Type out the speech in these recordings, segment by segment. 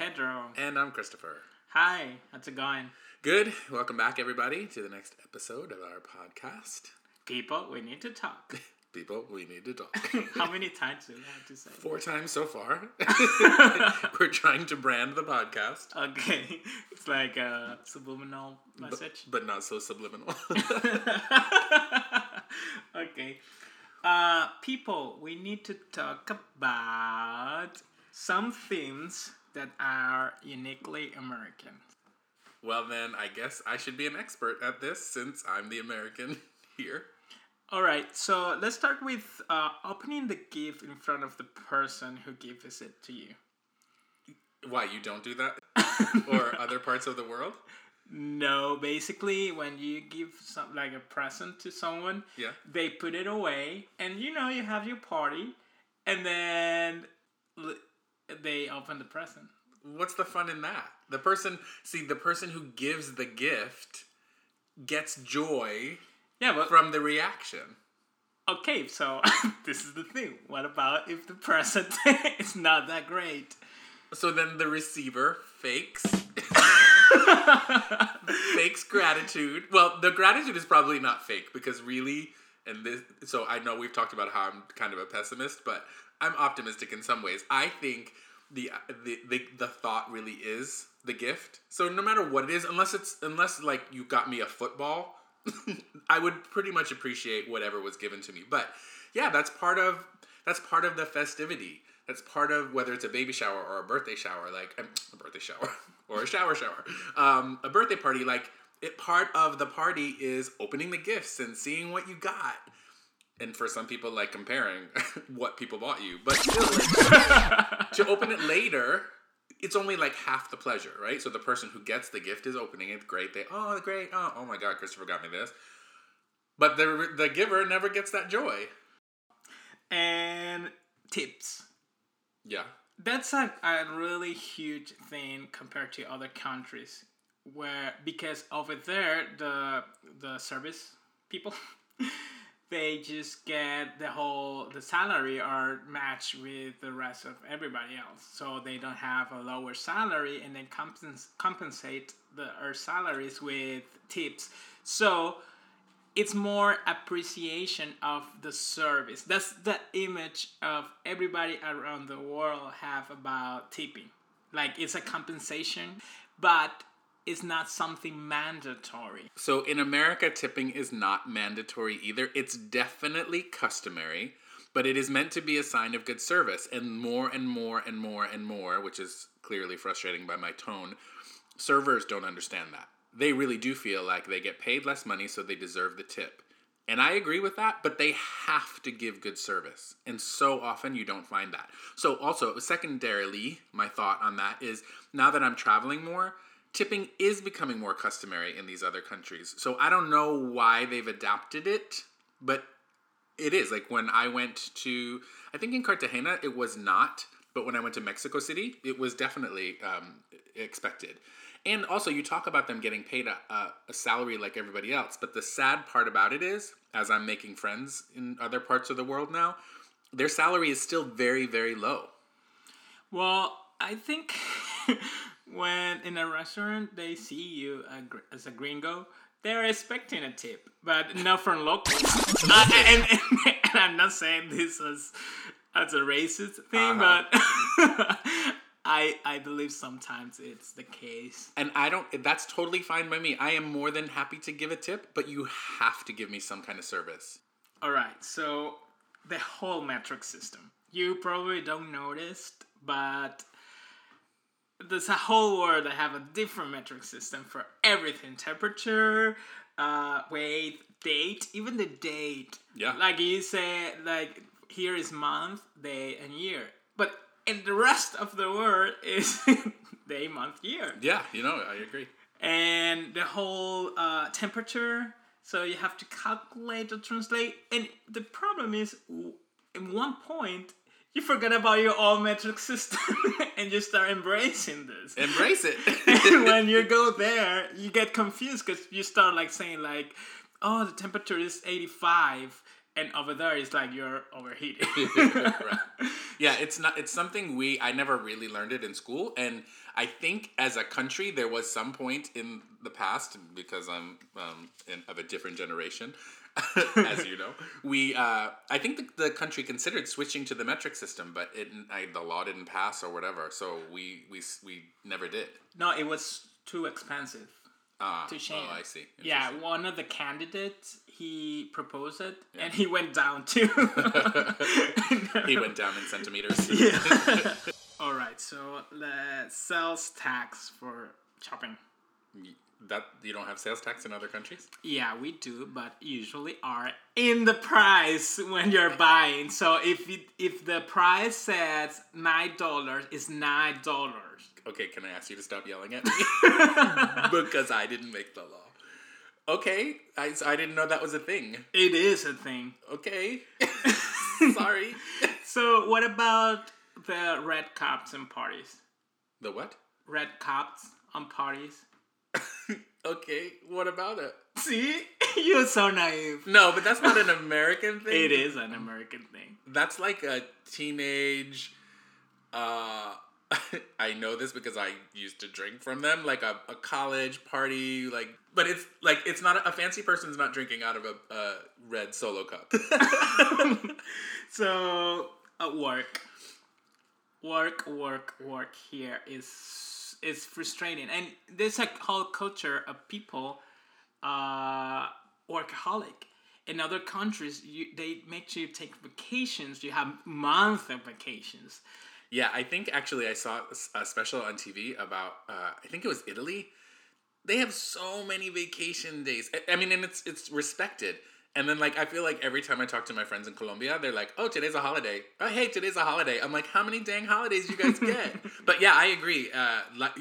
Pedro. And I'm Christopher. Hi, how's it going? Good. Welcome back, everybody, to the next episode of our podcast. People, we need to talk. People, we need to talk. How many times do we have to say? Four times so far. We're trying to brand the podcast, Okay, it's like a subliminal but, message. but not so subliminal. okay. Uh, people, we need to talk about some things that are uniquely American. well, then, I guess I should be an expert at this since I'm the American here. All right, so let's start with uh, opening the gift in front of the person who gives it to you. Why, you don't do that? or other parts of the world? No, basically, when you give some like a present to someone, Yeah. they put it away, and you know you have your party, and then they open the present. What's the fun in that? The person, see, the person who gives the gift gets joy Yeah, but from the reaction. okay, so this is the thing. What about if the present is not that great? So then the receiver fakes fakes gratitude. Well, the gratitude is probably not fake because really and this so I know we've talked about how I'm kind of a pessimist, but I'm optimistic in some ways. I think the the the, the thought really is the gift. So no matter what it is, unless it's unless like you got me a football, I would pretty much appreciate whatever was given to me. But yeah, that's part of that's part of the festivity. That's part of whether it's a baby shower or a birthday shower, like um, a birthday shower or a shower shower, um, a birthday party. Like it, part of the party is opening the gifts and seeing what you got. And for some people, like comparing what people bought you, but still, like, to open it later, it's only like half the pleasure, right? So the person who gets the gift is opening it. Great, they oh great, oh oh my god, Christopher got me this. But the the giver never gets that joy. And tips. Yeah, That's a, a really huge thing compared to other countries where because over there the the service people they just get the whole the salary are matched with the rest of everybody else so they don't have a lower salary and then compens- compensate the our salaries with tips so it's more appreciation of the service. That's the image of everybody around the world have about tipping. Like it's a compensation, but it's not something mandatory. So in America, tipping is not mandatory either. It's definitely customary, but it is meant to be a sign of good service. And more and more and more and more, which is clearly frustrating by my tone, servers don't understand that. They really do feel like they get paid less money, so they deserve the tip. And I agree with that, but they have to give good service. And so often you don't find that. So, also, secondarily, my thought on that is now that I'm traveling more, tipping is becoming more customary in these other countries. So, I don't know why they've adapted it, but it is. Like when I went to, I think in Cartagena, it was not, but when I went to Mexico City, it was definitely um, expected. And also, you talk about them getting paid a, a, a salary like everybody else, but the sad part about it is, as I'm making friends in other parts of the world now, their salary is still very, very low. Well, I think when in a restaurant they see you as a gringo, they're expecting a tip, but not from locals. Uh, and, and, and I'm not saying this as as a racist thing, Uh-huh. but I I believe sometimes it's the case. And I don't, that's totally fine by me. I am more than happy to give a tip, but you have to give me some kind of service. All right, so the whole metric system. You probably don't notice, but there's a whole world that have a different metric system for everything: temperature, uh, weight, date, even the date. Yeah. Like you say, like here is month, day, and year, but in the rest of the world is day, month, year Yeah, you know, I agree. and the whole uh, temperature. So you have to calculate or translate. And the problem is, in one point, you forget about your all metric system and you start embracing this. Embrace it. and when you go there, you get confused because you start like saying like, "Oh, the temperature is eighty-five," and over there it's like you're overheated. right. Yeah, it's not. It's something we. I never really learned it in school, and I think as a country there was some point in the past because I'm um, in, of a different generation, as you know. We. Uh, I think the, the country considered switching to the metric system, but it I, the law didn't pass or whatever, so we we we never did. no, it was too expensive. Ah, To change. Oh, I see. Yeah, one of the candidates he proposed it, and he went down too. he went down in centimeters. Yeah. All right, so the sales tax for shopping. That you don't have sales tax in other countries. Yeah, we do, but usually are in the price when you're buying. So if it, if the price says nine dollars, it's nine dollars. Okay, can I ask you to stop yelling at me? because I didn't make the law. Okay, I, I didn't know that was a thing. It is a thing. Okay. Sorry. So what about the red cups and parties? The what? Red cups on parties. Okay, what about it? See, you're so naive. No, but that's not an American thing. It is an American thing. That's like a teenage. Uh, I know this because I used to drink from them, like a, a college party, like. But it's like it's not a, a fancy person's not drinking out of a, a red solo cup. So at work, work, work, work here is is frustrating, and there's a whole culture of people, uh, workaholic. In other countries, you they make sure you take vacations. You have months of vacations. Yeah, I think actually I saw a special on TV about uh, I think it was Italy. They have so many vacation days. I- I mean, and it's it's respected. And then like I feel like every time I talk to my friends in Colombia, they're like, "Oh, today's a holiday. Oh, hey, today's a holiday." I'm like, "How many dang holidays you guys get?" but yeah, I agree. Uh, like,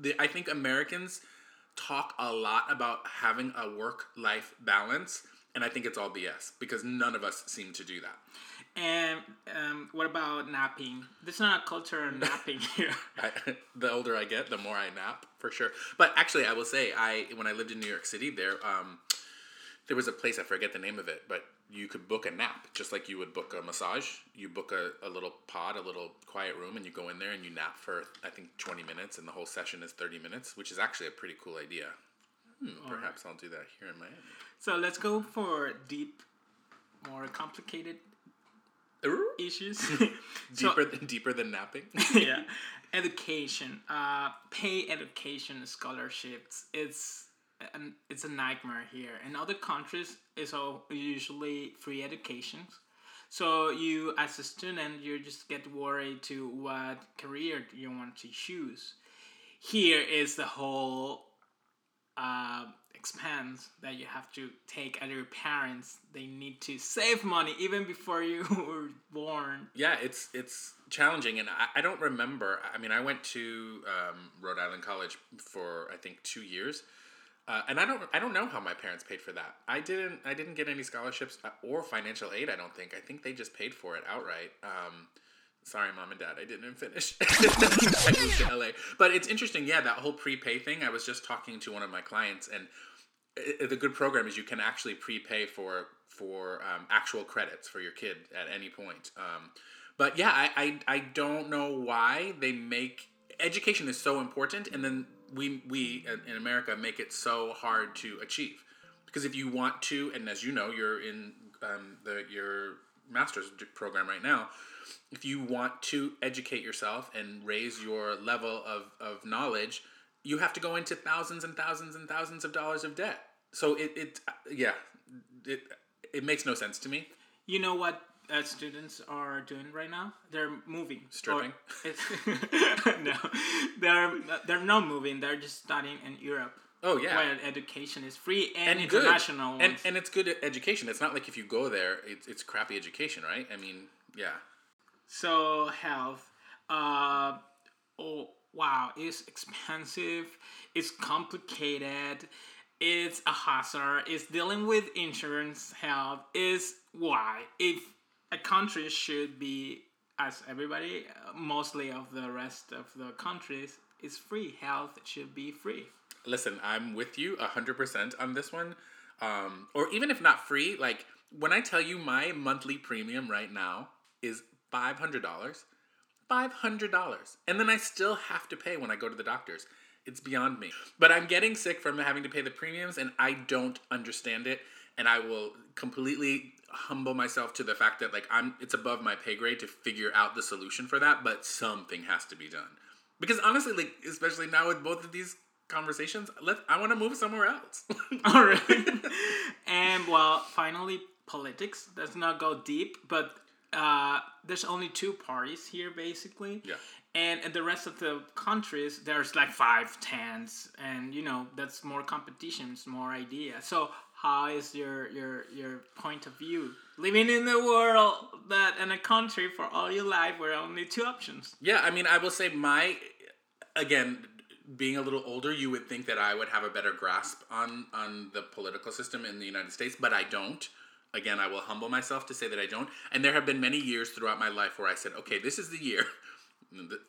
the, I think Americans talk a lot about having a work life balance, and I think it's all BS because none of us seem to do that. And um, what about napping? There's not a culture of napping here. I, the older I get, the more I nap for sure. But actually, I will say, I when I lived in New York City, there um, there was a place I forget the name of it, but you could book a nap just like you would book a massage. You book a, a little pod, a little quiet room, and you go in there and you nap for I think twenty minutes, and the whole session is thirty minutes, which is actually a pretty cool idea. Hmm, perhaps I'll do that here in Miami. So let's go for deep, more complicated issues. So- Deeper than deeper than napping. yeah education uh pay education scholarships it's an, it's a nightmare here. In other countries it's all usually free educations so you as a student you just get worried to what career you want to choose. Here is the whole uh, expense that you have to take at your parents. They need to save money even before you were born. Yeah, it's it's challenging, and I, I don't remember. I mean, I went to um, Rhode Island College for I think two years, uh, and I don't I don't know how my parents paid for that. I didn't I didn't get any scholarships uh, or financial aid. I don't think. I think they just paid for it outright. Um, sorry, mom and dad, I didn't finish. I moved to LA, but it's interesting. Yeah, that whole prepay thing. I was just talking to one of my clients, and i- the good program is you can actually prepay for for um, actual credits for your kid at any point. Um, but yeah, I, I I don't know why they make education is so important, and then we we in- America make it so hard to achieve. Because if you want to, and as you know, you're in um, the your master's program right now. If you want to educate yourself and raise your level of, of knowledge, you have to go into thousands and thousands and thousands of dollars of debt. So it, it yeah, it, it makes no sense to me. You know what uh, students are doing right now? They're moving. Stripping? No, they're they're not moving. They're just studying in Europe, Oh yeah, where education is free and, and international and and it's good education. It's not like if you go there, it's it's crappy education, right? I mean, yeah. so health. Uh, oh wow, it's expensive. It's complicated. It's a hazard. It's dealing with insurance. Health is why if a country should be as everybody, mostly of the rest of the countries, is free. Health should be free. Listen, I'm with you hundred percent on this one. Um, or even if not free, like When I tell you my monthly premium right now is five hundred dollars, five hundred dollars, and then I still have to pay when I go to the doctors. It's beyond me. But I'm getting sick from having to pay the premiums, and I don't understand it. And I will completely humble myself to the fact that like I'm it's above my pay grade to figure out the solution for that, but something has to be done. Because honestly, like especially now with both of these conversations, let I want to move somewhere else. All right. and well, finally, politics. Let's not go deep, but uh, there's only two parties here, basically. Yeah. And in the rest of the countries, there's like five, tens, and you know that's more competitions, more ideas. So how is your your your point of view living in the world that in a country for all your life where only two options? Yeah, I mean, I will say my again being a little older, you would think that I would have a better grasp on on the political system in the United States, but I don't. Again, I will humble myself to say that I don't. And there have been many years throughout my life where I said, "Okay, this is the year."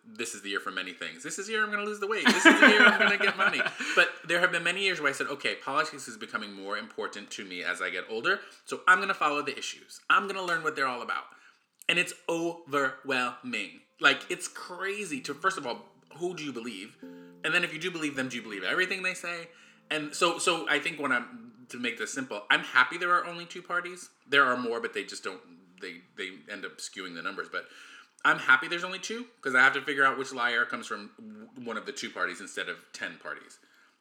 This is the year for many things. This is the year I'm going to lose the weight. This is the year I'm going to get money. But there have been many years where I said, okay, politics is becoming more important to me as I get older. So I'm going to follow the issues. I'm going to learn what they're all about. And it's overwhelming. Like, it's crazy to, first of all, who do you believe? And then if you do believe them, do you believe everything they say? And so, so I think when I'm to make this simple, I'm happy there are only two parties. There are more, but they just don't. They they end up skewing the numbers. But I'm happy there's only two because I have to figure out which liar comes from one of the two parties instead of ten parties.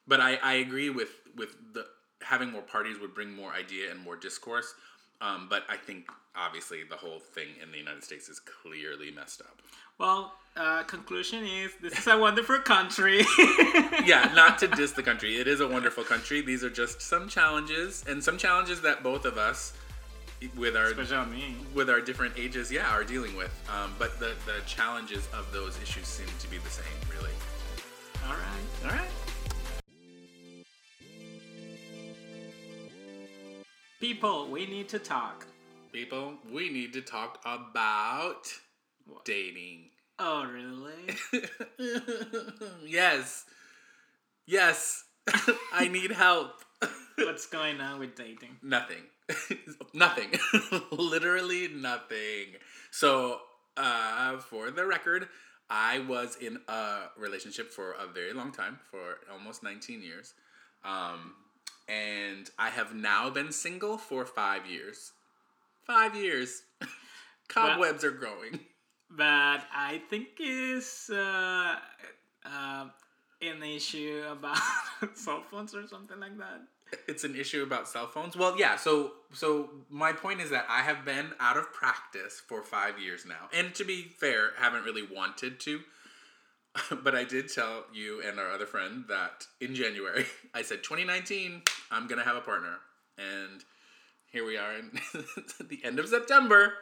But I, I agree with with the having more parties would bring more idea and more discourse. Um, but I think obviously the whole thing in the United States is clearly messed up. Well, uh, conclusion is this is a wonderful country. yeah, not to diss the country. It is a wonderful country. These are just some challenges and some challenges that both of us with our with our different ages, yeah, are dealing with. Um, but the the challenges of those issues seem to be the same, really. All right. All right. People, we need to talk. People, we need to talk about what? dating. Oh, really? yes. Yes. I need help. What's going on with dating? Nothing. nothing. Literally nothing. So, uh, for the record, I was in a relationship for a very long time, for almost 19 years. Um, and I have now been single for five years. Five years. Cobwebs but, are growing. But I think is uh, uh, an issue about cell phones or something like that it's an issue about cell phones. Well, yeah. So, so my point is that I have been out of practice for five years now, and to be fair, haven't really wanted to. But I did tell you and our other friend that in January I said 2019 I'm gonna have a partner, and here we are in the end of September,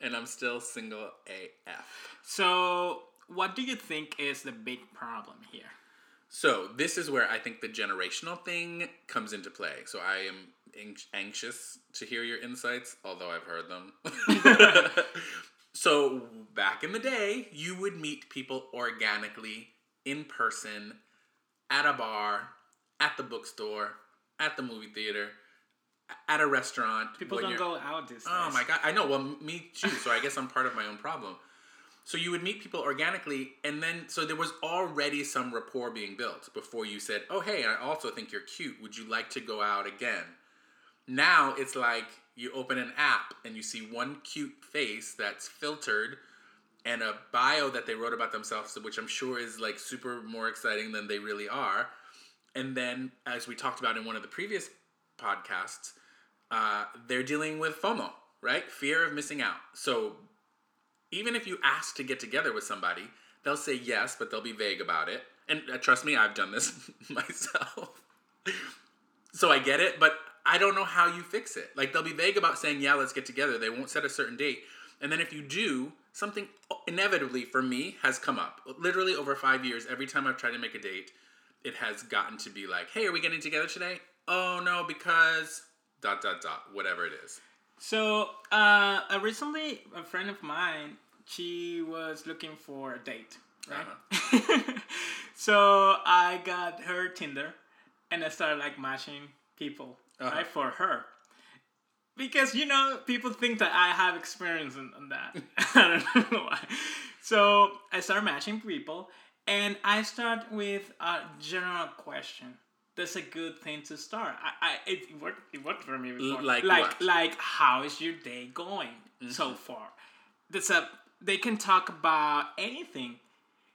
and I'm still single AF. So, what do you think is the big problem here? So this is where I think the generational thing comes into play. So I am anxious to hear your insights, although I've heard them. so back in the day, you would meet people organically in person at a bar, at the bookstore, at the movie theater, at a restaurant. People don't go out this. Oh my god! I know. Well, me too. So I guess I'm part of my own problem. So you would meet people organically, and then so there was already some rapport being built before you said, "Oh, hey, I also think you're cute. Would you like to go out again?" Now it's like you open an app and you see one cute face that's filtered and a bio that they wrote about themselves, which I'm sure is like super more exciting than they really are. And then, as we talked about in one of the previous podcasts, uh, they're dealing with FOMO, right? Fear of missing out. So even if you ask to get together with somebody, they'll say yes, but they'll be vague about it. And uh, trust me, I've done this myself. so I get it, but I don't know how you fix it. Like they'll be vague about saying, yeah, let's get together. They won't set a certain date. And then if you do, something inevitably for me has come up. Literally over five years, every time I've tried to make a date, it has gotten to be like, hey, are we getting together today? Oh no, because dot dot dot, whatever it is. So, uh, uh, recently, a friend of mine, she was looking for a date, right? Uh-huh. so I got her Tinder, and I started like matching people, uh-huh. right, for her. because you know people think that I have experience in, in that. I don't know why. So I start matching people, and I start with a general question. That's a good thing to start. I, I it worked. It worked for me before. like like what? like how is your day going mm-hmm. so far? That's a. They can talk about anything.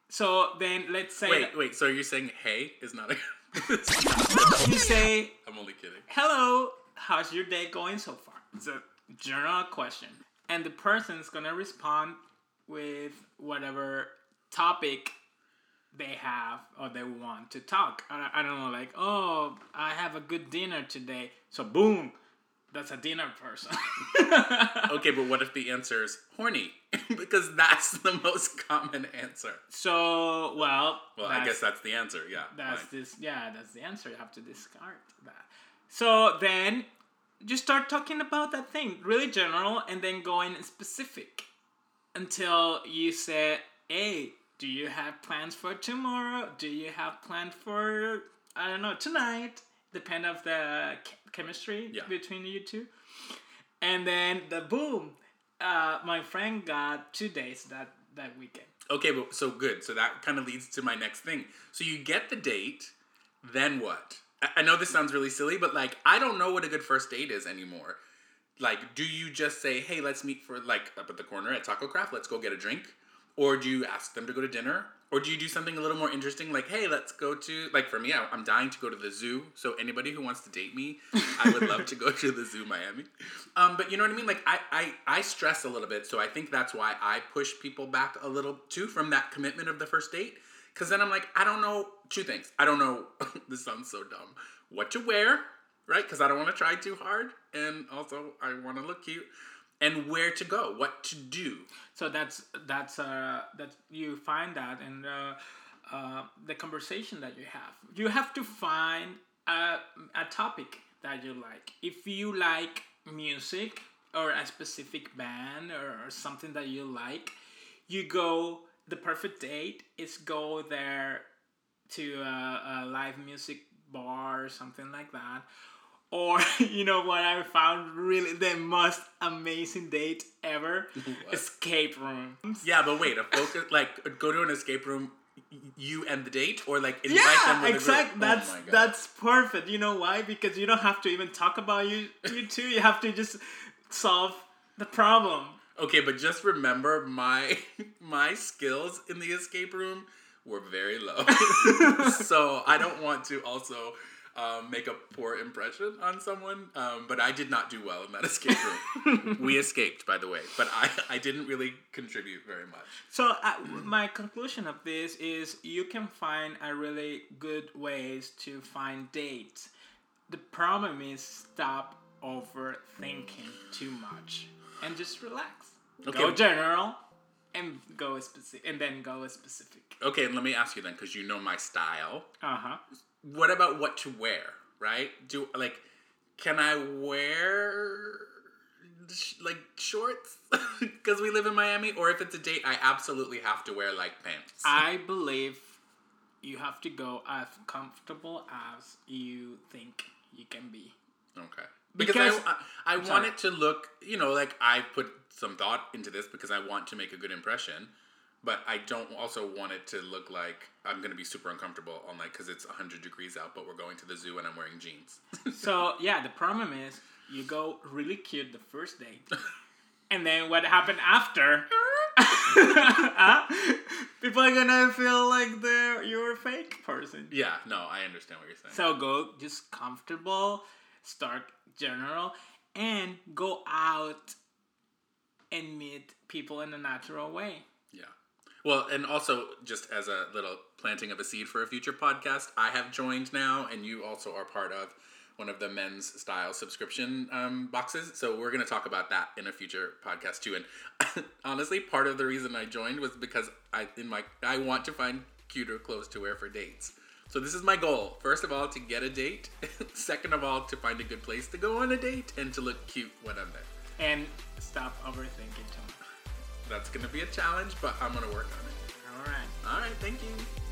So then let's say Wait, wait. So you're saying hey is not a. you say I'm only kidding. hello, how's your day going so far? It's a general question. And the person's gonna respond with whatever topic they have or they want to talk. I, I don't know, like, oh, I have a good dinner today. So, boom, that's a dinner person. Okay, but what if the answer is horny? because that's the most common answer. So, well, Well, I guess that's the answer. Yeah. That's fine. this. Yeah, that's the answer. You have to discard that. So then, just start talking about that thing, really general, and then going specific, until you say, "Hey, do you have plans for tomorrow? Do you have plans for I don't know tonight?" Depend of the chemistry Yeah. between you two, and then the boom. Uh, my friend got two days that that weekend. Okay, but so good. So that kind of leads to my next thing. So you get the date, then what? I, I know this sounds really silly, but like I don't know what a good first date is anymore. Like, do you just say, "Hey, let's meet for like up at the corner at Taco Craft. Let's go get a drink," or do you ask them to go to dinner, or do you do something a little more interesting, like, "Hey, let's go to like for me, I, I'm dying to go to the zoo. So anybody who wants to date me, I would love to go to the zoo, Miami." Um, but you know what I mean? Like I, I, I stress a little bit, so I think that's why I push people back a little too from that commitment of the first date. Because then I'm like, I don't know two things. I don't know. this sounds so dumb. What to wear, right? Because I don't want to try too hard, and also I want to look cute. And where to go, what to do. So that's that's uh that you find that in the uh, the conversation that you have. You have to find a, a topic that you like. If you like music or a specific band or, or something that you like, you go. The perfect date is go there to a, a live music bar or something like that. Or you know what I found really the most amazing date ever? Escape room. Yeah, but wait, a focus like go to an escape room, you and the date, or like invite them Yeah, with a exactly. group? Oh That's my that's perfect. You know why? Because you don't have to even talk about you you two. You have to just solve the problem. Okay, but just remember my my skills in the escape room were very low. so I don't want to also um, make a poor impression on someone. Um, but I did not do well in that escape room. we escaped, by the way, but I, I didn't really contribute very much. So uh, my conclusion of this is you can find a really good ways to find dates. The problem is stop overthinking too much and just relax. Okay. Go general and go specific, and then go specific. Okay, and let me ask you then, because you know my style. Uh huh. What about what to wear? Right? Do like, can I wear like shorts because we live in Miami, or if it's a date, I absolutely have to wear like pants. I believe you have to go as comfortable as you think you can be. Okay. Because, Because- I, I, I want it to look, you know, like I put some thought into this because I want to make a good impression, but I don't also want it to look like I'm going to be super uncomfortable on like because it's 100 degrees out, but we're going to the zoo and I'm wearing jeans. So yeah, the problem is you go really cute the first day. and then what happened after? Huh? People are gonna feel like they're you're a fake person. yeah, no, I understand what you're saying. So go just comfortable, start general, and go out and meet people in a natural way. Well, and also just as a little planting of a seed for a future podcast, I have joined now, and you also are part of one of the men's style subscription um, boxes. So we're going to talk about that in a future podcast too. And honestly, part of the reason I joined was because I in my I want to find cuter clothes to wear for dates. So this is my goal. First of all, to get a date. Second of all, to find a good place to go on a date and to look cute when I'm there. And stop overthinking much. That's going to be a challenge, but I'm going to work on it. All right. All right, thank you.